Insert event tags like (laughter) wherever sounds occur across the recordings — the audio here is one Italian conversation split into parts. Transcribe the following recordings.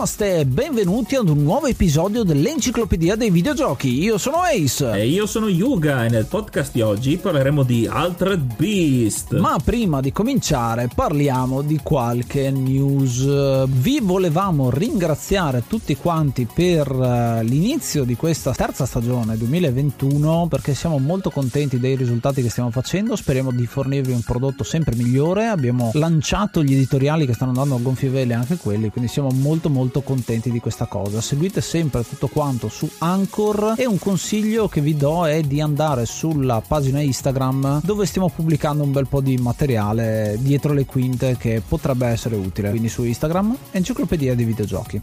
Namaste e benvenuti ad un nuovo episodio dell'Enciclopedia dei Videogiochi. Io sono Ace. E io sono Yuga e nel podcast di oggi parleremo di Altered Beast. Ma prima di cominciare parliamo di qualche news. Vi volevamo ringraziare tutti quanti per eh, l'inizio di questa terza stagione 2021 perché siamo molto contenti dei risultati che stiamo facendo. Speriamo di fornirvi un prodotto sempre migliore. Abbiamo lanciato gli editoriali che stanno andando a gonfie vele anche quelli, quindi siamo molto molto molto contenti di questa cosa. Seguite sempre tutto quanto su Anchor e un consiglio che vi do è di andare sulla pagina Instagram dove stiamo pubblicando un bel po' di materiale dietro le quinte che potrebbe essere utile. Quindi su Instagram, Enciclopedia dei videogiochi.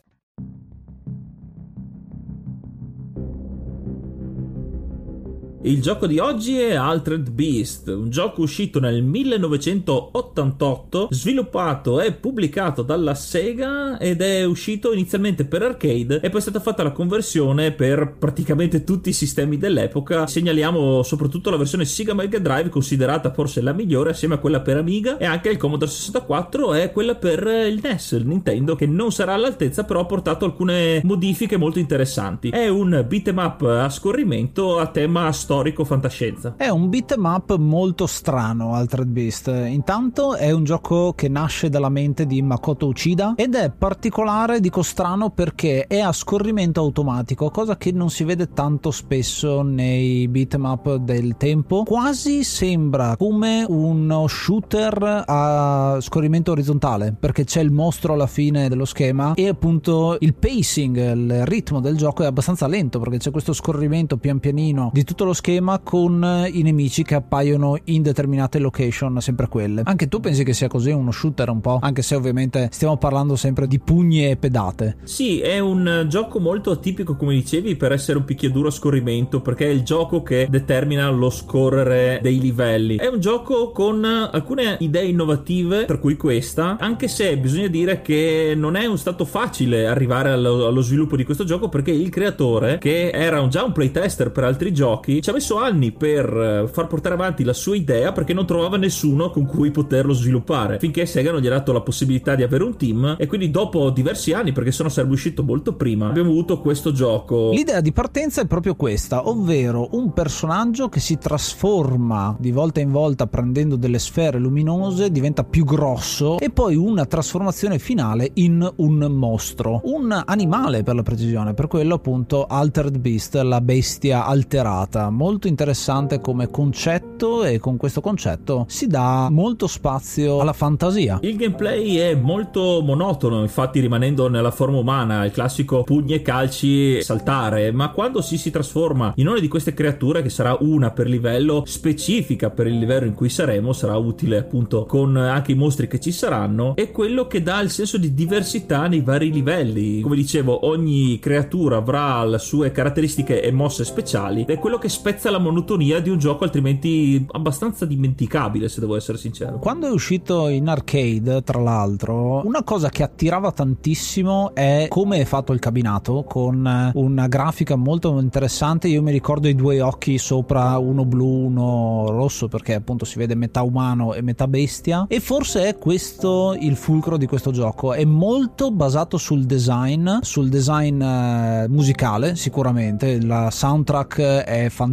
Il gioco di oggi è Altered Beast, un gioco uscito nel 1988, sviluppato e pubblicato dalla Sega ed è uscito inizialmente per arcade e poi è stata fatta la conversione per praticamente tutti i sistemi dell'epoca. Segnaliamo soprattutto la versione Sega Mega Drive considerata forse la migliore assieme a quella per Amiga e anche il Commodore 64 e quella per il NES, il Nintendo, che non sarà all'altezza però ha portato alcune modifiche molto interessanti. È un beat'em up a scorrimento a tema storico storico fantascienza. È un beat'em up molto strano Altered Beast. Intanto è un gioco che nasce dalla mente di Makoto Uchida ed è particolare, dico strano, perché è a scorrimento automatico, cosa che non si vede tanto spesso nei beat'em up del tempo. Quasi sembra come uno shooter a scorrimento orizzontale, perché c'è il mostro alla fine dello schema e appunto il pacing, il ritmo del gioco è abbastanza lento perché c'è questo scorrimento pian pianino di tutto lo schema con eh, i nemici che appaiono in determinate location, sempre quelle. Anche tu pensi che sia così uno shooter un po'? Anche se ovviamente stiamo parlando sempre di pugni e pedate. Sì, è un gioco molto atipico, come dicevi, per essere un picchiaduro a scorrimento, perché è il gioco che determina lo scorrere dei livelli. È un gioco con alcune idee innovative, tra cui questa, anche se bisogna dire che non è stato facile arrivare allo, allo sviluppo di questo gioco, perché il creatore, che era già un playtester per altri giochi, ci ha messo anni per eh, far portare avanti la sua idea perché non trovava nessuno con cui poterlo sviluppare. Finché Sega non gli ha dato la possibilità di avere un team e quindi dopo diversi anni, perché se no sarebbe uscito molto prima, abbiamo avuto questo gioco. L'idea di partenza è proprio questa, ovvero un personaggio che si trasforma di volta in volta prendendo delle sfere luminose, diventa più grosso e poi una trasformazione finale in un mostro, un animale per la precisione, per quello appunto Altered Beast, la bestia alterata molto interessante come concetto e con questo concetto si dà molto spazio alla fantasia. Il gameplay è molto monotono, infatti rimanendo nella forma umana, il classico pugni e calci saltare, ma quando si si trasforma in una di queste creature che sarà una per livello specifica per il livello in cui saremo, sarà utile appunto con anche i mostri che ci saranno, è quello che dà il senso di diversità nei vari livelli. Come dicevo, ogni creatura avrà le sue caratteristiche e mosse speciali ed è quello che spezza la monotonia di un gioco altrimenti abbastanza dimenticabile, se devo essere sincero. Quando è uscito in arcade, tra l'altro, una cosa che attirava tantissimo è come è fatto il cabinato con una grafica molto interessante. Io mi ricordo i due occhi sopra, uno blu, uno rosso, perché appunto si vede metà umano e metà bestia. E forse è questo il fulcro di questo gioco. È molto basato sul design, sul design eh, musicale, sicuramente. La soundtrack è fantastica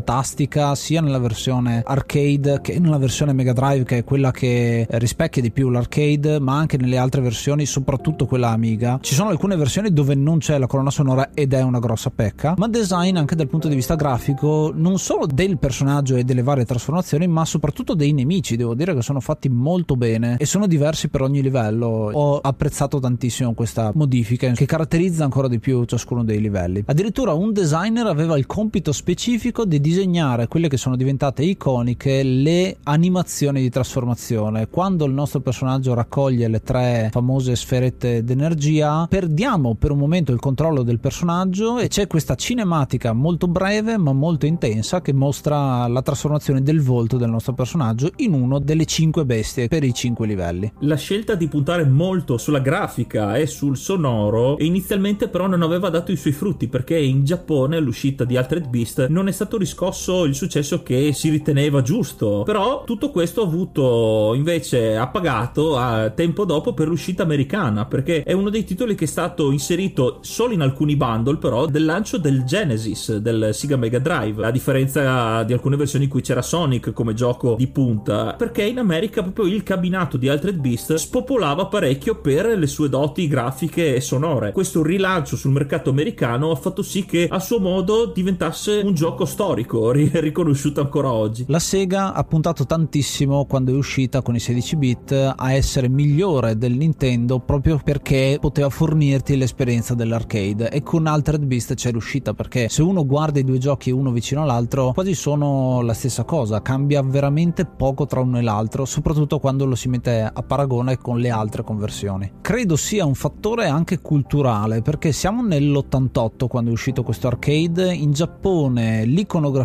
sia nella versione arcade che nella versione Mega Drive, che è quella che rispecchia di più l'arcade, ma anche nelle altre versioni, soprattutto quella Amiga. Ci sono alcune versioni dove non c'è la colonna sonora ed è una grossa pecca, ma design anche dal punto di vista grafico, non solo del personaggio e delle varie trasformazioni, ma soprattutto dei nemici. Devo dire che sono fatti molto bene e sono diversi per ogni livello. Ho apprezzato tantissimo questa modifica che caratterizza ancora di più ciascuno dei livelli. Addirittura un designer aveva il compito specifico di disegnare quelle che sono diventate iconiche le animazioni di trasformazione. Quando il nostro personaggio raccoglie le tre famose sferette d'energia, perdiamo per un momento il controllo del personaggio e c'è questa cinematica molto breve ma molto intensa che mostra la trasformazione del volto del nostro personaggio in uno delle cinque bestie per i cinque livelli. La scelta di puntare molto sulla grafica e sul sonoro inizialmente però non aveva dato i suoi frutti perché in Giappone all'uscita di Altered Beast non è stato riscosso il successo che si riteneva giusto. Però tutto questo ha avuto invece appagato a tempo dopo per l'uscita americana perché è uno dei titoli che è stato inserito solo in alcuni bundle però del lancio del Genesis del Sega Mega Drive a differenza di alcune versioni in cui c'era Sonic come gioco di punta perché in America proprio il cabinato di Altered Beast spopolava parecchio per le sue doti grafiche e sonore. Questo rilancio sul mercato americano ha fatto sì che a suo modo diventasse un gioco storico riconosciuto ancora oggi. La Sega ha puntato tantissimo quando è uscita con i 16 bit a essere migliore del Nintendo proprio perché poteva fornirti l'esperienza dell'arcade. E con Altered Beast c'è riuscita perché se uno guarda i due giochi uno vicino all'altro quasi sono la stessa cosa cambia veramente poco tra uno e l'altro soprattutto quando lo si mette a paragone con le altre conversioni. Credo sia un fattore anche culturale perché siamo nell'88 quando è uscito questo arcade. In Giappone l'iconografia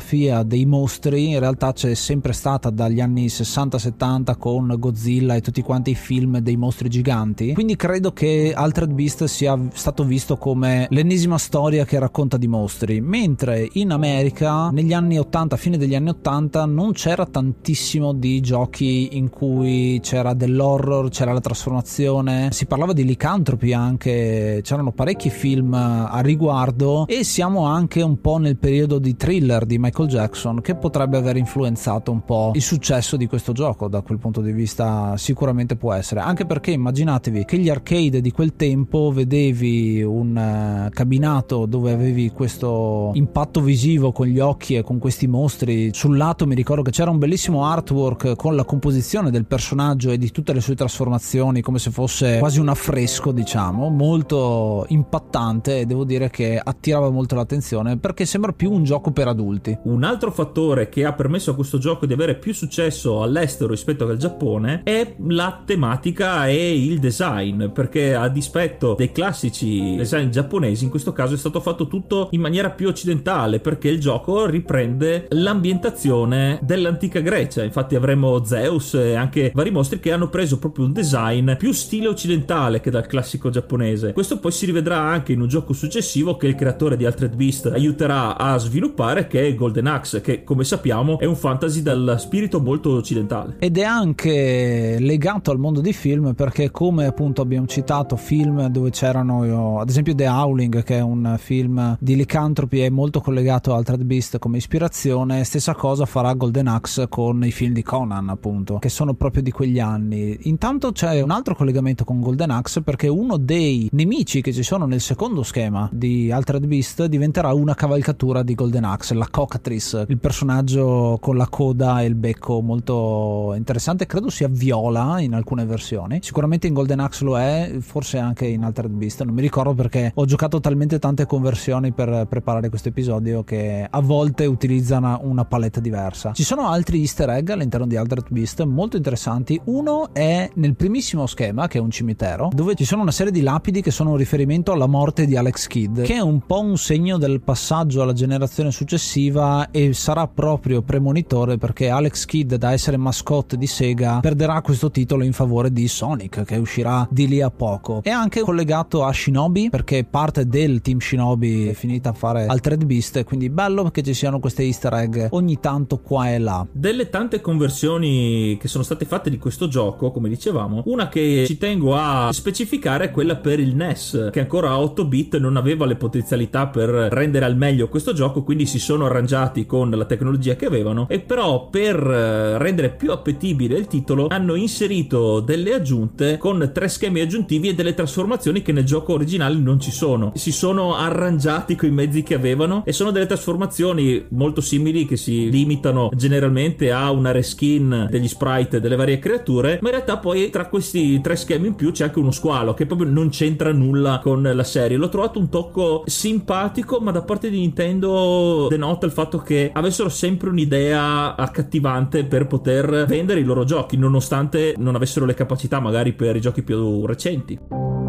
dei mostri in realtà c'è sempre stata dagli anni 60-70 con Godzilla e tutti quanti i film dei mostri giganti. Quindi credo che Altered Beast sia stato visto come l'ennesima storia che racconta di mostri. Mentre in America negli anni 80 fine degli anni 80 non c'era tantissimo di giochi in cui c'era dell'horror c'era la trasformazione. Si parlava di licantropi anche c'erano parecchi film a riguardo e siamo anche un po' nel periodo di thriller di Michael Jackson che potrebbe aver influenzato un po' il successo di questo gioco da quel punto di vista sicuramente può essere. Anche perché immaginatevi che gli arcade di quel tempo vedevi un uh, cabinato dove avevi questo impatto visivo con gli occhi e con questi mostri. Sul lato mi ricordo che c'era un bellissimo artwork con la composizione del personaggio e di tutte le sue trasformazioni come se fosse quasi un affresco diciamo molto impattante e devo dire che attirava molto l'attenzione perché sembra più un gioco per adulti un altro fattore che ha permesso a questo gioco di avere più successo all'estero rispetto al Giappone è la tematica e il design perché a dispetto dei classici design giapponesi in questo caso è stato fatto tutto in maniera più occidentale perché il gioco riprende l'ambientazione dell'antica Grecia. Infatti avremo Zeus e anche vari mostri che hanno preso proprio un design più stile occidentale che dal classico giapponese. Questo poi si rivedrà anche in un gioco successivo che il creatore di Altered Beast aiuterà a sviluppare che è Golden Axe che come sappiamo è un fantasy dal spirito molto occidentale. Ed è anche legato al mondo di film perché come appunto abbiamo citato film dove c'erano ad esempio The Howling che è un film di licantropi è molto collegato a Altered Beast come ispirazione. Stessa cosa farà Golden Axe con i film di Conan appunto che sono proprio di quegli anni. Intanto c'è un altro collegamento con Golden Axe perché uno dei nemici che ci sono nel secondo schema di Altered Beast diventerà una cavalcatura di Golden Axe la Cox Cockatrice, il personaggio con la coda e il becco molto interessante, credo sia viola in alcune versioni, sicuramente in Golden Axe lo è, forse anche in Altered Beast, non mi ricordo perché ho giocato talmente tante conversioni per preparare questo episodio che a volte utilizzano una palette diversa. Ci sono altri easter egg all'interno di Altered Beast molto interessanti, uno è nel primissimo schema che è un cimitero dove ci sono una serie di lapidi che sono un riferimento alla morte di Alex Kidd, che è un po' un segno del passaggio alla generazione successiva e sarà proprio premonitore perché Alex Kidd da essere mascotte di Sega perderà questo titolo in favore di Sonic che uscirà di lì a poco. È anche collegato a Shinobi perché parte del team Shinobi è finita a fare Altered Beast e quindi bello che ci siano queste easter egg ogni tanto qua e là. Delle tante conversioni che sono state fatte di questo gioco, come dicevamo, una che ci tengo a specificare è quella per il NES che ancora a 8 bit non aveva le potenzialità per rendere al meglio questo gioco, quindi si sono arrangiati con la tecnologia che avevano e però per eh, rendere più appetibile il titolo hanno inserito delle aggiunte con tre schemi aggiuntivi e delle trasformazioni che nel gioco originale non ci sono. Si sono arrangiati con i mezzi che avevano e sono delle trasformazioni molto simili che si limitano generalmente a una reskin degli sprite delle varie creature, ma in realtà poi tra questi tre schemi in più c'è anche uno squalo che proprio non c'entra nulla con la serie. L'ho trovato un tocco simpatico, ma da parte di Nintendo denota il fatto che avessero sempre un'idea accattivante per poter vendere i loro giochi, nonostante non avessero le capacità magari per i giochi più recenti.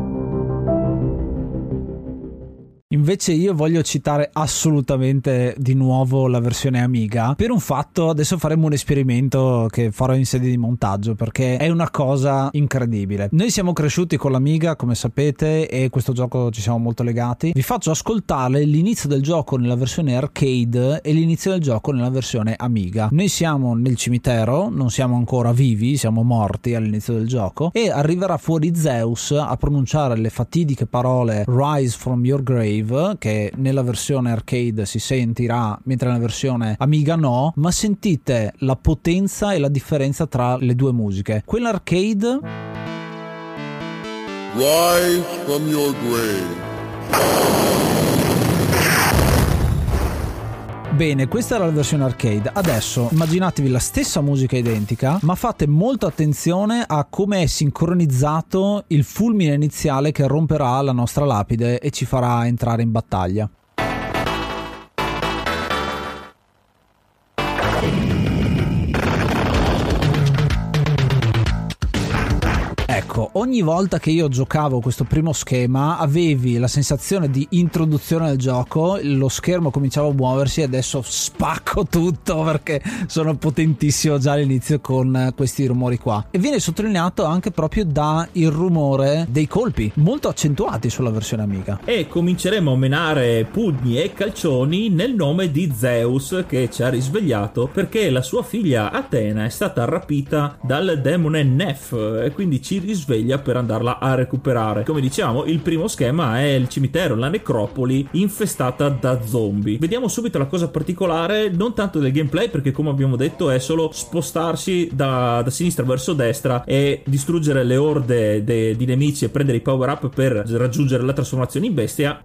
Invece io voglio citare assolutamente di nuovo la versione Amiga per un fatto, adesso faremo un esperimento che farò in sede di montaggio perché è una cosa incredibile. Noi siamo cresciuti con l'Amiga, come sapete, e questo gioco ci siamo molto legati. Vi faccio ascoltare l'inizio del gioco nella versione arcade e l'inizio del gioco nella versione Amiga. Noi siamo nel cimitero, non siamo ancora vivi, siamo morti all'inizio del gioco e arriverà fuori Zeus a pronunciare le fatidiche parole Rise from your grave Live che nella versione arcade si sentirà mentre nella versione Amiga no ma sentite la potenza e la differenza tra le due musiche. Quella arcade Rise from your grave Bene, questa era la versione arcade. Adesso immaginatevi la stessa musica identica, ma fate molta attenzione a come è sincronizzato il fulmine iniziale che romperà la nostra lapide e ci farà entrare in battaglia. Ecco, ogni volta che io giocavo questo primo schema avevi la sensazione di introduzione al gioco, lo schermo cominciava a muoversi e adesso spacco tutto perché sono potentissimo già all'inizio con questi rumori qua. E viene sottolineato anche proprio da il rumore dei colpi, molto accentuati sulla versione amica. E cominceremo a menare pugni e calcioni nel nome di Zeus che ci ha risvegliato perché la sua figlia Atena è stata rapita dal demone Nef e quindi ci risveglia sveglia per andarla a recuperare. Come diciamo, il primo schema è il cimitero, la necropoli infestata da zombie. Vediamo subito la cosa particolare, non tanto del gameplay, perché come abbiamo detto è solo spostarsi da, da sinistra verso destra e distruggere le orde de, di nemici e prendere i power up per raggiungere la trasformazione in bestia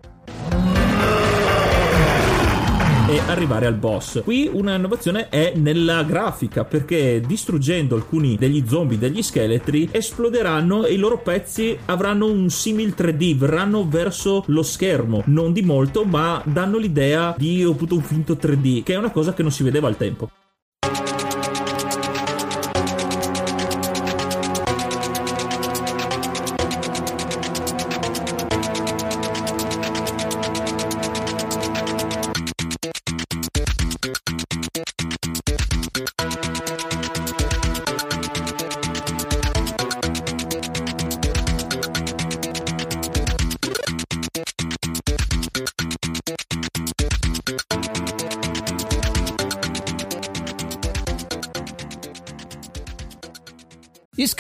arrivare al boss. Qui una innovazione è nella grafica perché distruggendo alcuni degli zombie, degli scheletri, esploderanno e i loro pezzi avranno un simil 3D, verranno verso lo schermo, non di molto, ma danno l'idea di un finto 3D, che è una cosa che non si vedeva al tempo.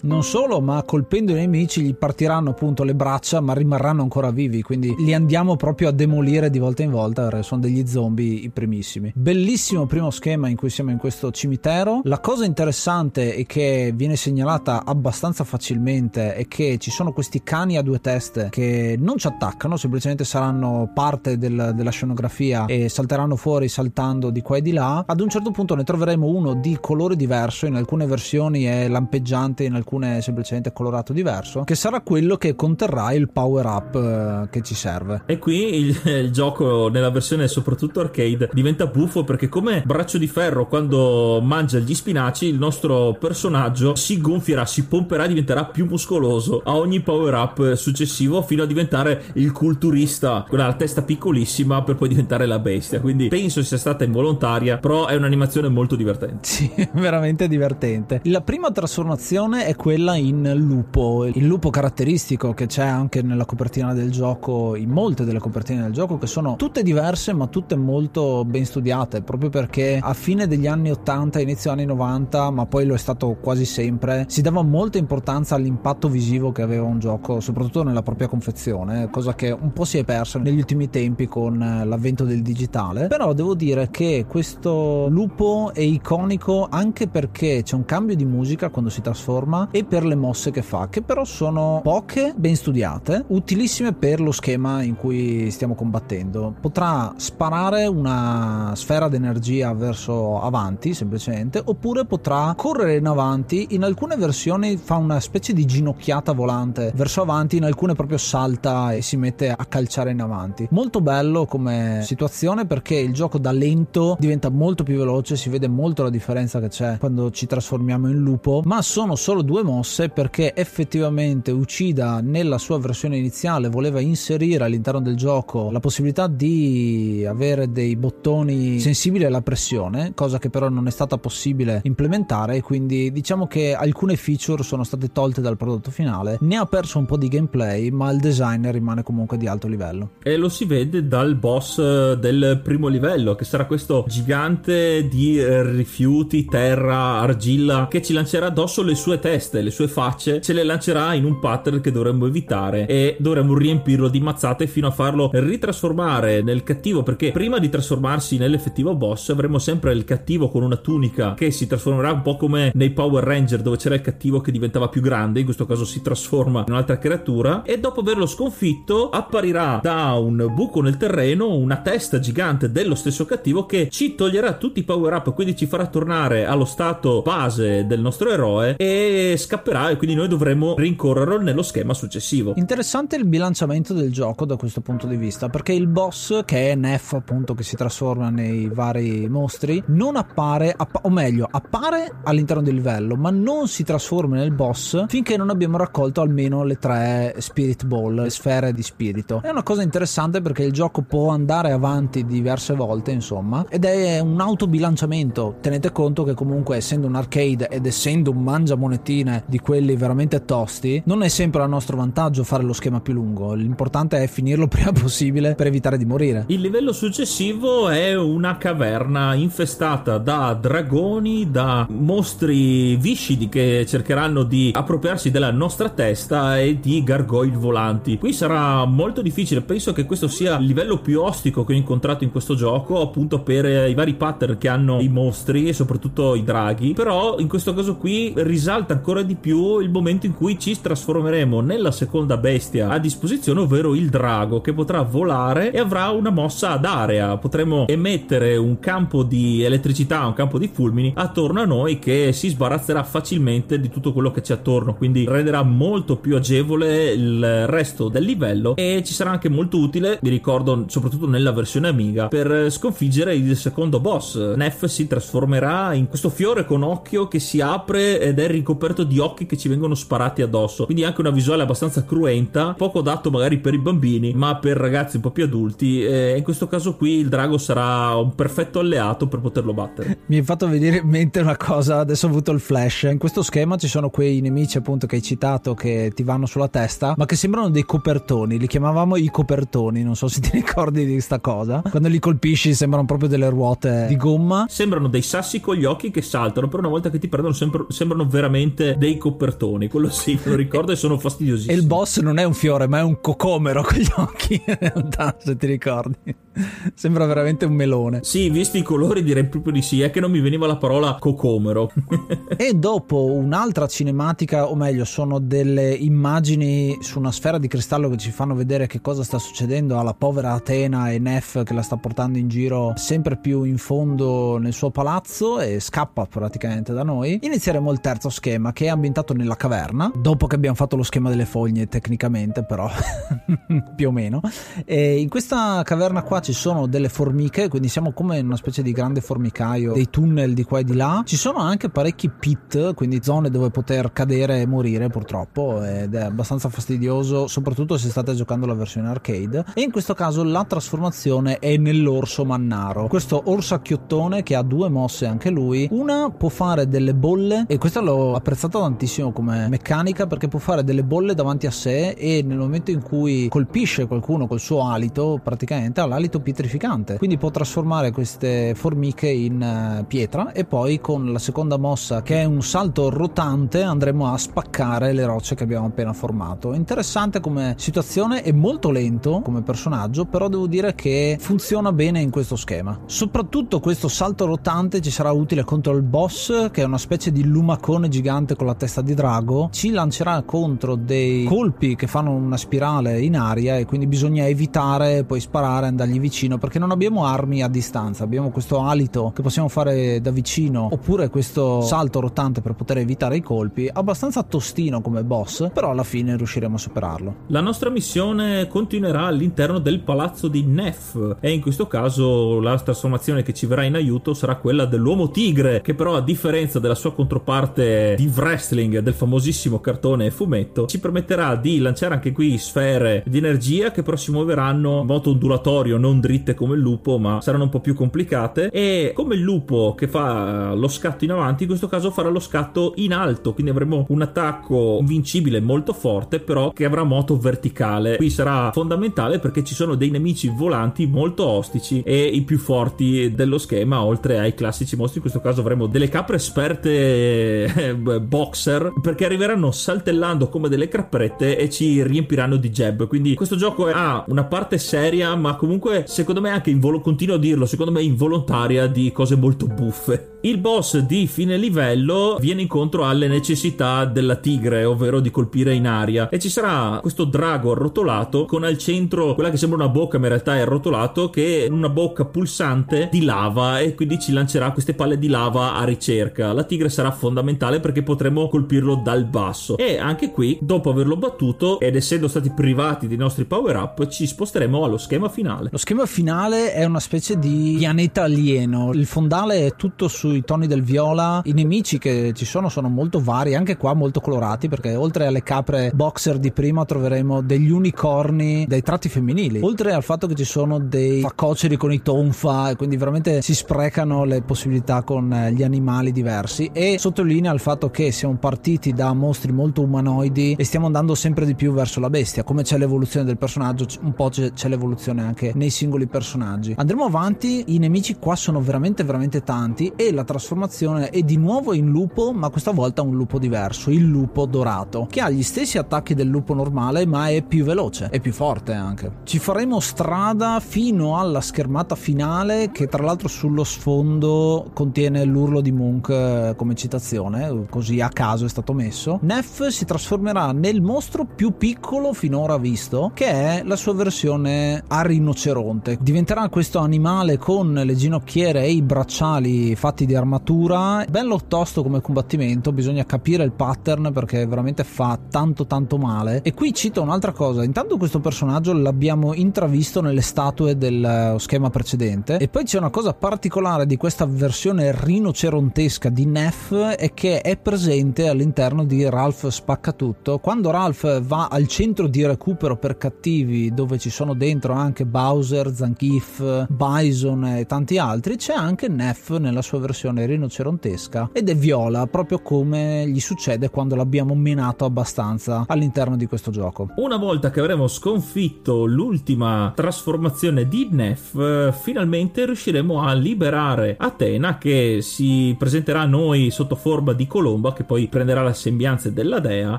Non solo, ma colpendo i nemici gli partiranno appunto le braccia, ma rimarranno ancora vivi, quindi li andiamo proprio a demolire di volta in volta, sono degli zombie i primissimi. Bellissimo primo schema in cui siamo in questo cimitero. La cosa interessante e che viene segnalata abbastanza facilmente è che ci sono questi cani a due teste che non ci attaccano, semplicemente saranno parte del, della scenografia e salteranno fuori saltando di qua e di là. Ad un certo punto ne troveremo uno di colore diverso, in alcune versioni è lampeggiante, in alcune alcune semplicemente colorato diverso, che sarà quello che conterrà il power up eh, che ci serve. E qui il, il, gioco nella versione soprattutto arcade diventa buffo perché come braccio di ferro quando mangia gli spinaci il nostro personaggio si gonfierà, si pomperà, diventerà più muscoloso a ogni power up successivo fino a diventare il culturista con la testa piccolissima per poi diventare la bestia. Quindi penso sia stata involontaria, però è un'animazione molto divertente. Sì, (laughs) veramente divertente. La prima trasformazione è quella in lupo, il lupo caratteristico che c'è anche nella copertina del gioco, in molte delle copertine del gioco, che sono tutte diverse ma tutte molto ben studiate, proprio perché a fine degli anni 80, inizio anni 90, ma poi lo è stato quasi sempre, si dava molta importanza all'impatto visivo che aveva un gioco, soprattutto nella propria confezione, cosa che un po' si è persa negli ultimi tempi con l'avvento del digitale. Però devo dire che questo lupo è iconico anche perché c'è un cambio di musica quando si trasforma e per le mosse che fa, che però sono poche, ben studiate, utilissime per lo schema in cui stiamo combattendo. Potrà sparare una sfera d'energia verso avanti, semplicemente, oppure potrà correre in avanti. In alcune versioni fa una specie di ginocchiata volante verso avanti, in alcune proprio salta e si mette a calciare in avanti. Molto bello come situazione perché il gioco da lento diventa molto più veloce, si vede molto la differenza che c'è quando ci trasformiamo in lupo, ma sono solo due mosse perché effettivamente Ucida nella sua versione iniziale voleva inserire all'interno del gioco la possibilità di avere dei bottoni sensibili alla pressione, cosa che però non è stata possibile implementare quindi diciamo che alcune feature sono state tolte dal prodotto finale, ne ha perso un po' di gameplay ma il design rimane comunque di alto livello. E lo si vede dal boss eh, del primo livello che sarà questo gigante di eh, rifiuti, terra, argilla che ci lancerà addosso le sue teste teste, le sue facce, ce le lancerà in un pattern che dovremmo evitare e dovremmo riempirlo di mazzate fino a farlo ritrasformare nel cattivo perché prima di trasformarsi nell'effettivo boss avremo sempre il cattivo con una tunica che si trasformerà un po' come nei Power Ranger dove c'era il cattivo che diventava più grande, in questo caso si trasforma in un'altra creatura e dopo averlo sconfitto apparirà da un buco nel terreno una testa gigante dello stesso cattivo che ci toglierà tutti i power up, quindi ci farà tornare allo stato base del nostro eroe e scapperà e quindi noi dovremo rincorrerlo nello schema successivo. Interessante il bilanciamento del gioco da questo punto di vista, perché il boss, che è Neff appunto che si trasforma nei vari mostri, non appare, app- o meglio, appare all'interno del livello, ma non si trasforma nel boss finché non abbiamo raccolto almeno le tre Spirit Ball, le sfere di spirito. È una cosa interessante perché il gioco può andare avanti diverse volte, insomma, ed è un autobilanciamento. Tenete conto che comunque essendo un arcade ed essendo un mangia monetine decine di quelli veramente tosti, non è sempre a nostro vantaggio fare lo schema più lungo. L'importante è finirlo prima (laughs) possibile per evitare di morire. Il livello successivo è una caverna infestata da dragoni, da mostri viscidi che cercheranno di appropriarsi della nostra testa e di gargoyle volanti. Qui sarà molto difficile, penso che questo sia il livello più ostico che ho incontrato in questo gioco, appunto per i vari pattern che hanno i mostri e soprattutto i draghi. Però in questo caso qui risalta ancora ancora di più il momento in cui ci trasformeremo nella seconda bestia a disposizione, ovvero il drago, che potrà volare e avrà una mossa ad area. Potremo emettere un campo di elettricità, un campo di fulmini attorno a noi che si sbarazzerà facilmente di tutto quello che c'è attorno, quindi renderà molto più agevole il resto del livello e ci sarà anche molto utile, vi ricordo soprattutto nella versione Amiga, per sconfiggere il secondo boss. Neff si trasformerà in questo fiore con occhio che si apre ed è ricoperto coperto di occhi che ci vengono sparati addosso. Quindi anche una visuale abbastanza cruenta, poco adatto magari per i bambini, ma per ragazzi un po' più adulti. E in questo caso qui il drago sarà un perfetto alleato per poterlo battere. Mi è fatto venire in mente una cosa, adesso ho avuto il flash. In questo schema ci sono quei nemici appunto che hai citato che ti vanno sulla testa, ma che sembrano dei copertoni. Li chiamavamo i copertoni, non so se ti (laughs) ricordi di questa cosa. Quando li colpisci sembrano proprio delle ruote di gomma. Sembrano dei sassi con gli occhi che saltano, però una volta che ti prendono sembrano veramente dei copertoni, quello sì, lo ricordo e sono fastidiosissimo. E il boss non è un fiore, ma è un cocomero con gli occhi, (laughs) in realtà, se ti ricordi. (laughs) Sembra veramente un melone. Sì, visti i colori direi proprio di sì, è che non mi veniva la parola cocomero. (laughs) e dopo un'altra cinematica, o meglio, sono delle immagini su una sfera di cristallo che ci fanno vedere che cosa sta succedendo alla povera Atena e Nef che la sta portando in giro sempre più in fondo nel suo palazzo e scappa praticamente da noi. Inizieremo il terzo schema che è ambientato nella caverna, dopo che abbiamo fatto lo schema delle foglie tecnicamente però, (laughs) più o meno. E in questa caverna qua ci sono delle formiche, quindi siamo come una specie di grande formicaio, dei tunnel di qua e di là. Ci sono anche parecchi pit, quindi zone dove poter cadere e morire purtroppo ed è abbastanza fastidioso, soprattutto se state giocando la versione arcade. E in questo caso la trasformazione è nell'orso mannaro. Questo orsacchiottone che ha due mosse anche lui. Una può fare delle bolle e questa l'ho apprezzata tantissimo come meccanica perché può fare delle bolle davanti a sé e nel momento in cui colpisce qualcuno col suo alito, praticamente ha l'alito effetto pietrificante. Quindi può trasformare queste formiche in eh, pietra e poi con la seconda mossa che è un salto rotante andremo a spaccare le rocce che abbiamo appena formato. Interessante come situazione e molto lento come personaggio, però devo dire che funziona bene in questo schema. Soprattutto questo salto rotante ci sarà utile contro il boss che è una specie di lumacone gigante con la testa di drago. Ci lancerà contro dei colpi che fanno una spirale in aria e quindi bisogna evitare poi sparare e andargli vicino vicino perché non abbiamo armi a distanza, abbiamo questo alito che possiamo fare da vicino oppure questo salto rotante per poter evitare i colpi, abbastanza tostino come boss, però alla fine riusciremo a superarlo. La nostra missione continuerà all'interno del palazzo di Nef e in questo caso la trasformazione che ci verrà in aiuto sarà quella dell'uomo tigre che però a differenza della sua controparte di wrestling del famosissimo cartone e fumetto ci permetterà di lanciare anche qui sfere di energia che però si muoveranno in modo ondulatorio non dritte come il lupo, ma saranno un po' più complicate. E come il lupo che fa lo scatto in avanti, in questo caso farà lo scatto in alto, quindi avremo un attacco invincibile molto forte, però che avrà moto verticale. Qui sarà fondamentale perché ci sono dei nemici volanti molto ostici e i più forti dello schema, oltre ai classici mostri. In questo caso avremo delle capre esperte eh, (laughs) boxer perché arriveranno saltellando come delle crapprette e ci riempiranno di jab. Quindi questo gioco ha una parte seria, ma comunque secondo me anche invol- continuo a dirlo, secondo me involontaria di cose molto buffe. Il boss di fine livello viene incontro alle necessità della tigre, ovvero di colpire in aria e ci sarà questo drago arrotolato con al centro quella che sembra una bocca ma in realtà è arrotolato che è una bocca pulsante di lava e quindi ci lancerà queste palle di lava a ricerca. La tigre sarà fondamentale perché potremo colpirlo dal basso e anche qui dopo averlo battuto ed essendo stati privati dei nostri power up ci sposteremo allo schema finale. Schema finale è una specie di pianeta alieno. Il fondale è tutto sui toni del viola. I nemici che ci sono sono molto vari, anche qua molto colorati, perché oltre alle capre boxer di prima troveremo degli unicorni dai tratti femminili. Oltre al fatto che ci sono dei facoceri con i tonfa, e quindi veramente si sprecano le possibilità con eh, gli animali diversi. E sottolinea il fatto che siamo partiti da mostri molto umanoidi e stiamo andando sempre di più verso la bestia. Come c'è l'evoluzione del personaggio, un po' c'è l'evoluzione anche nei singoli personaggi. Andremo avanti, i nemici qua sono veramente veramente tanti e la trasformazione è di nuovo in lupo, ma questa volta un lupo diverso, il lupo dorato, che ha gli stessi attacchi del lupo normale, ma è più veloce e più forte anche. Ci faremo strada fino alla schermata finale che tra l'altro sullo sfondo contiene l'urlo di Monk eh, come citazione, così a caso è stato messo. Neff si trasformerà nel mostro più piccolo finora visto, che è la sua versione a rinoceronte. Diventerà questo animale con le ginocchiere e i bracciali fatti di armatura. Bello tosto come combattimento, bisogna capire il pattern perché veramente fa tanto tanto male. E qui cito un'altra cosa, intanto questo personaggio l'abbiamo intravisto nelle statue del eh, schema precedente e poi c'è una cosa particolare di questa versione rinocerontesca di Neff è che è presente all'interno di Ralph Spaccatutto. Quando Ralph va al centro di recupero per cattivi dove ci sono dentro anche Bowser Bowser, Zangief, Bison e tanti altri, c'è anche Neff nella sua versione rinocerontesca ed è viola proprio come gli succede quando l'abbiamo minato abbastanza all'interno di questo gioco. Una volta che avremo sconfitto l'ultima trasformazione di Neff, finalmente riusciremo a liberare Atena che si presenterà a noi sotto forma di colomba che poi prenderà la sembianze della dea.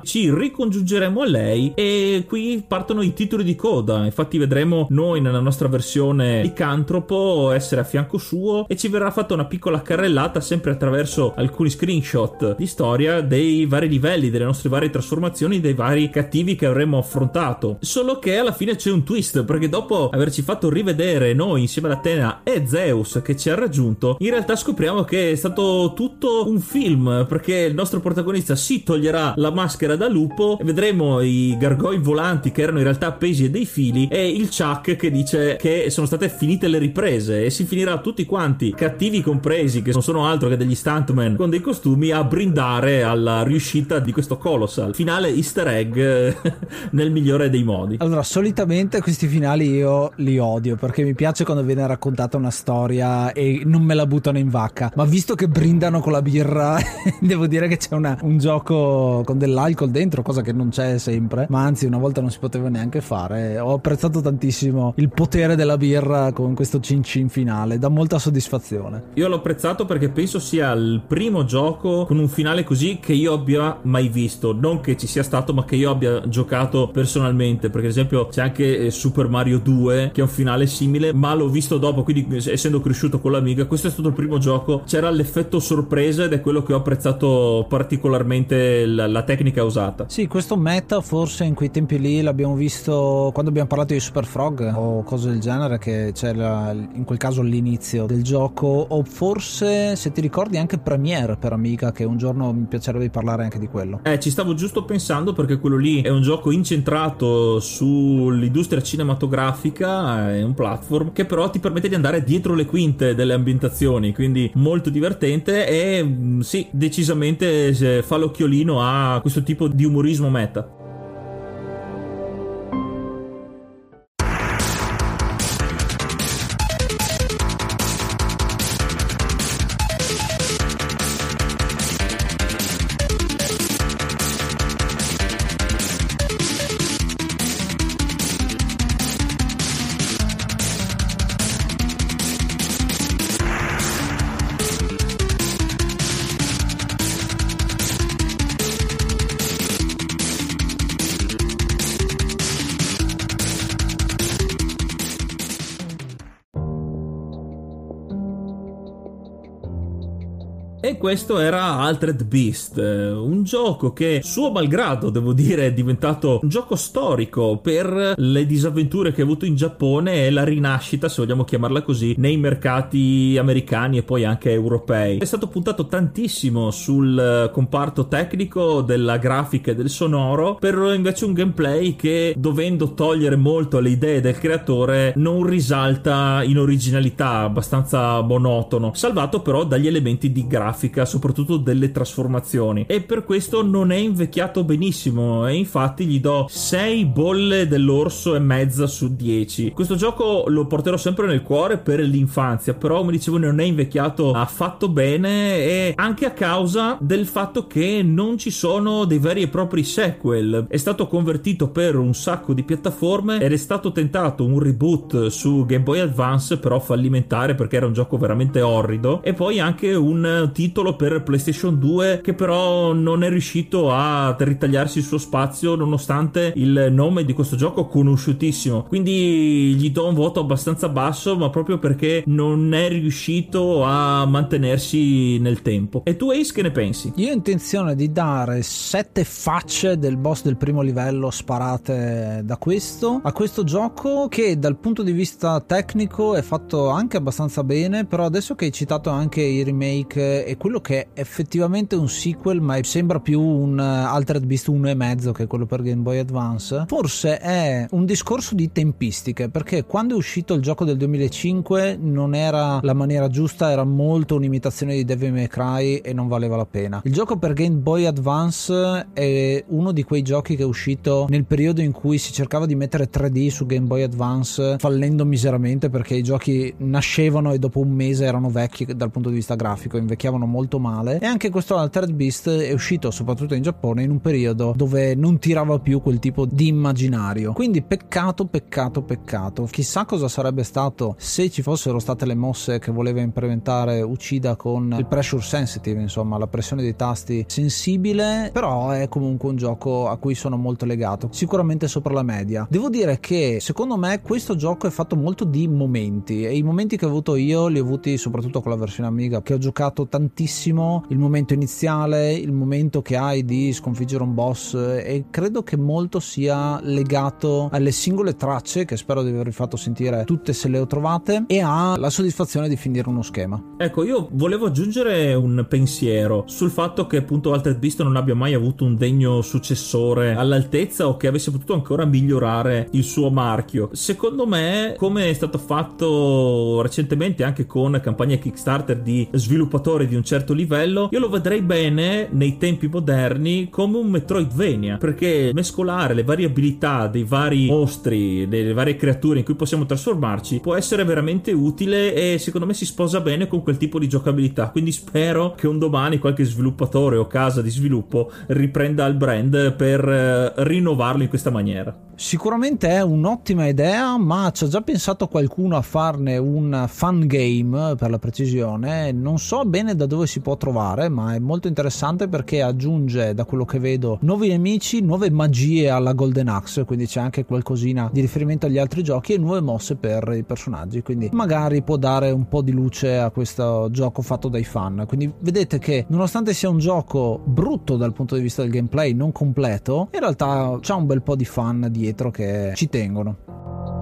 Ci ricongiungeremo a lei e qui partono i titoli di coda. Infatti vedremo noi nella nostra versione licantropo essere a fianco suo e ci verrà fatta una piccola carrellata sempre attraverso alcuni screenshot di storia dei vari livelli, delle nostre varie trasformazioni, dei vari cattivi che avremo affrontato. Solo che alla fine c'è un twist perché dopo averci fatto rivedere noi insieme ad Atena e Zeus che ci ha raggiunto, in realtà scopriamo che è stato tutto un film perché il nostro protagonista si toglierà la maschera da lupo e vedremo i gargoi volanti che erano in realtà appesi a dei fili e il Chuck che dice che sono state finite le riprese e si finirà tutti quanti, cattivi compresi, che non sono altro che degli stuntman con dei costumi, a brindare alla riuscita di questo Colossal. Finale easter egg (laughs) nel migliore dei modi. Allora, solitamente questi finali io li odio perché mi piace quando viene raccontata una storia e non me la buttano in vacca, ma visto che brindano con la birra, (laughs) devo dire che c'è una, un gioco con dell'alcol dentro, cosa che non c'è sempre, ma anzi una volta non si poteva neanche fare. Ho apprezzato tantissimo il potere della birra con questo cin cin finale, dà molta soddisfazione. Io l'ho apprezzato perché penso sia il primo gioco con un finale così che io abbia mai visto, non che ci sia stato, ma che io abbia giocato personalmente, perché ad esempio c'è anche eh, Super Mario 2 che è un finale simile, ma l'ho visto dopo, quindi essendo cresciuto con l'amiga, questo è stato il primo gioco, c'era l'effetto sorpresa ed è quello che ho apprezzato particolarmente la, la tecnica usata. Sì, questo meta forse in quei tempi lì l'abbiamo visto quando abbiamo parlato di Super Frog o cose del genere che c'è la, in quel caso l'inizio del gioco o forse se ti ricordi anche Premiere per Amiga che un giorno mi piacerebbe parlare anche di quello. Eh, ci stavo giusto pensando perché quello lì è un gioco incentrato sull'industria cinematografica, è un platform che però ti permette di andare dietro le quinte delle ambientazioni, quindi molto divertente e mm, sì, decisamente fa l'occhiolino a questo tipo di umorismo meta. Questo era Altered Beast, un gioco che suo malgrado, devo dire, è diventato un gioco storico per le disavventure che ha avuto in Giappone e la rinascita, se vogliamo chiamarla così, nei mercati americani e poi anche europei. È stato puntato tantissimo sul comparto tecnico della grafica e del sonoro, per invece un gameplay che, dovendo togliere molto alle idee del creatore, non risalta in originalità, abbastanza monotono, salvato però dagli elementi di grafica grafica, soprattutto delle trasformazioni. E per questo non è invecchiato benissimo. E infatti gli do 6 bolle dell'orso e mezza su 10. Questo gioco lo porterò sempre nel cuore per l'infanzia, però come dicevo non è invecchiato affatto bene e anche a causa del fatto che non ci sono dei veri e propri sequel. È stato convertito per un sacco di piattaforme ed è stato tentato un reboot su Game Boy Advance, però fallimentare perché era un gioco veramente orrido. E poi anche un titolo per PlayStation 2 che però non è riuscito a ritagliarsi il suo spazio nonostante il nome di questo gioco conosciutissimo. Quindi gli do un voto abbastanza basso, ma proprio perché non è riuscito a mantenersi nel tempo. E tu Ace che ne pensi? Io ho intenzione di dare sette facce del boss del primo livello sparate da questo a questo gioco che dal punto di vista tecnico è fatto anche abbastanza bene, però adesso che hai citato anche i remake e quello che è effettivamente un sequel, ma sembra più un uh, Altered Beast 1,5 che quello per Game Boy Advance, forse è un discorso di tempistiche, perché quando è uscito il gioco del 2005 non era la maniera giusta, era molto un'imitazione di Devil May Cry e non valeva la pena. Il gioco per Game Boy Advance è uno di quei giochi che è uscito nel periodo in cui si cercava di mettere 3D su Game Boy Advance, fallendo miseramente perché i giochi nascevano e dopo un mese erano vecchi dal punto di vista grafico, invecchiavano molto male. E anche questo Altered Beast è uscito soprattutto in Giappone in un periodo dove non tirava più quel tipo di immaginario. Quindi peccato, peccato, peccato. Chissà cosa sarebbe stato se ci fossero state le mosse che voleva implementare Uccida con il pressure sensitive, insomma, la pressione dei tasti sensibile, però è comunque un gioco a cui sono molto legato, sicuramente sopra la media. Devo dire che secondo me questo gioco è fatto molto di momenti e i momenti che ho avuto io li ho avuti soprattutto con la versione Amiga che ho giocato tantissimo, il momento iniziale, il momento che hai di sconfiggere un boss e credo che molto sia legato alle singole tracce che spero di avervi fatto sentire tutte se le ho trovate e alla soddisfazione di finire uno schema. Ecco, io volevo aggiungere un pensiero sul fatto che appunto Altered Beast non abbia mai avuto un degno successore all'altezza o che avesse potuto ancora migliorare il suo marchio. Secondo me, come è stato fatto recentemente anche con campagne Kickstarter di sviluppatori di un certo livello, io lo vedrei bene nei tempi moderni come un Metroidvania, perché mescolare le variabilità dei vari mostri, delle varie creature in cui possiamo trasformarci può essere veramente utile e secondo me si sposa bene con quel tipo di giocabilità. Quindi spero che un domani qualche sviluppatore o casa di sviluppo riprenda il brand per eh, rinnovarlo in questa maniera. Sicuramente è un'ottima idea, ma ci ha già pensato qualcuno a farne un fun game per la precisione. Non so bene da dove si può trovare, ma è molto interessante perché aggiunge, da quello che vedo, nuovi nemici, nuove magie alla Golden Axe, quindi c'è anche qualcosina di riferimento agli altri giochi e nuove mosse per i personaggi. Quindi magari può dare un po' di luce a questo gioco fatto dai fan. Quindi vedete che nonostante sia un gioco brutto dal punto di vista del gameplay, non completo, in realtà c'ha un bel po' di fan dietro che ci tengono.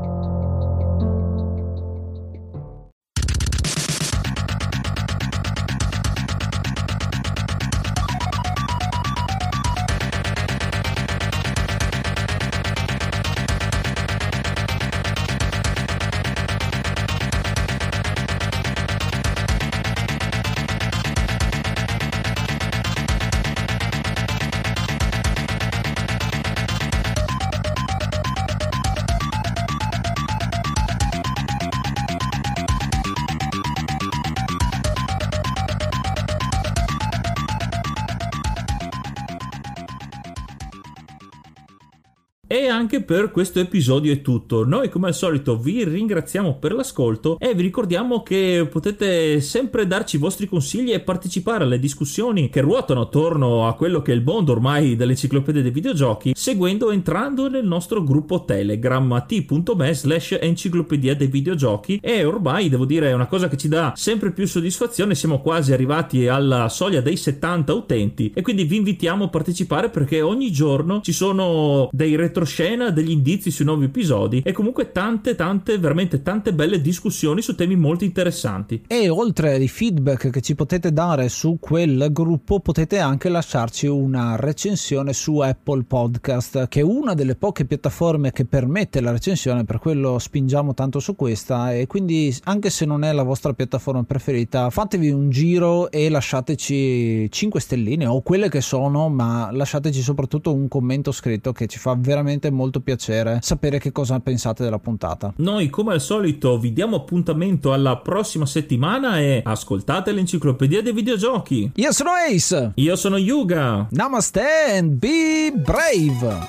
Anche per questo episodio è tutto. Noi come al solito vi ringraziamo per l'ascolto e vi ricordiamo che potete sempre darci i vostri consigli e partecipare alle discussioni che ruotano attorno a quello che è il mondo ormai dell'enciclopedia dei videogiochi seguendo entrando nel nostro gruppo Telegram t.me slash enciclopedia dei videogiochi. E ormai devo dire è una cosa che ci dà sempre più soddisfazione. Siamo quasi arrivati alla soglia dei 70 utenti. E quindi vi invitiamo a partecipare perché ogni giorno ci sono dei retro retroscena, degli indizi sui nuovi episodi e comunque tante, tante, veramente tante belle discussioni su temi molto interessanti. E oltre ai feedback che ci potete dare su quel gruppo, potete anche lasciarci una recensione su Apple Podcast, che è una delle poche piattaforme che permette la recensione, per quello spingiamo tanto su questa e quindi anche se non è la vostra piattaforma preferita, fatevi un giro e lasciateci 5 stelline o quelle che sono, ma lasciateci soprattutto un commento scritto che ci fa veramente veramente molto piacere sapere che cosa pensate della puntata. Noi, come al solito, vi diamo appuntamento alla prossima settimana e ascoltate l'enciclopedia dei videogiochi. Io sono Ace. Io sono Yuga. Namaste and be brave.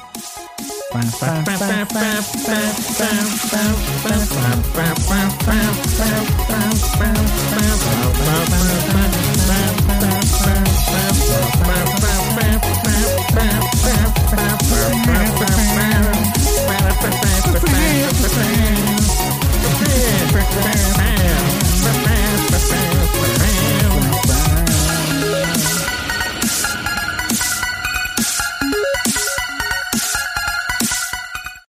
Bam, bam, bam, Bam, bam.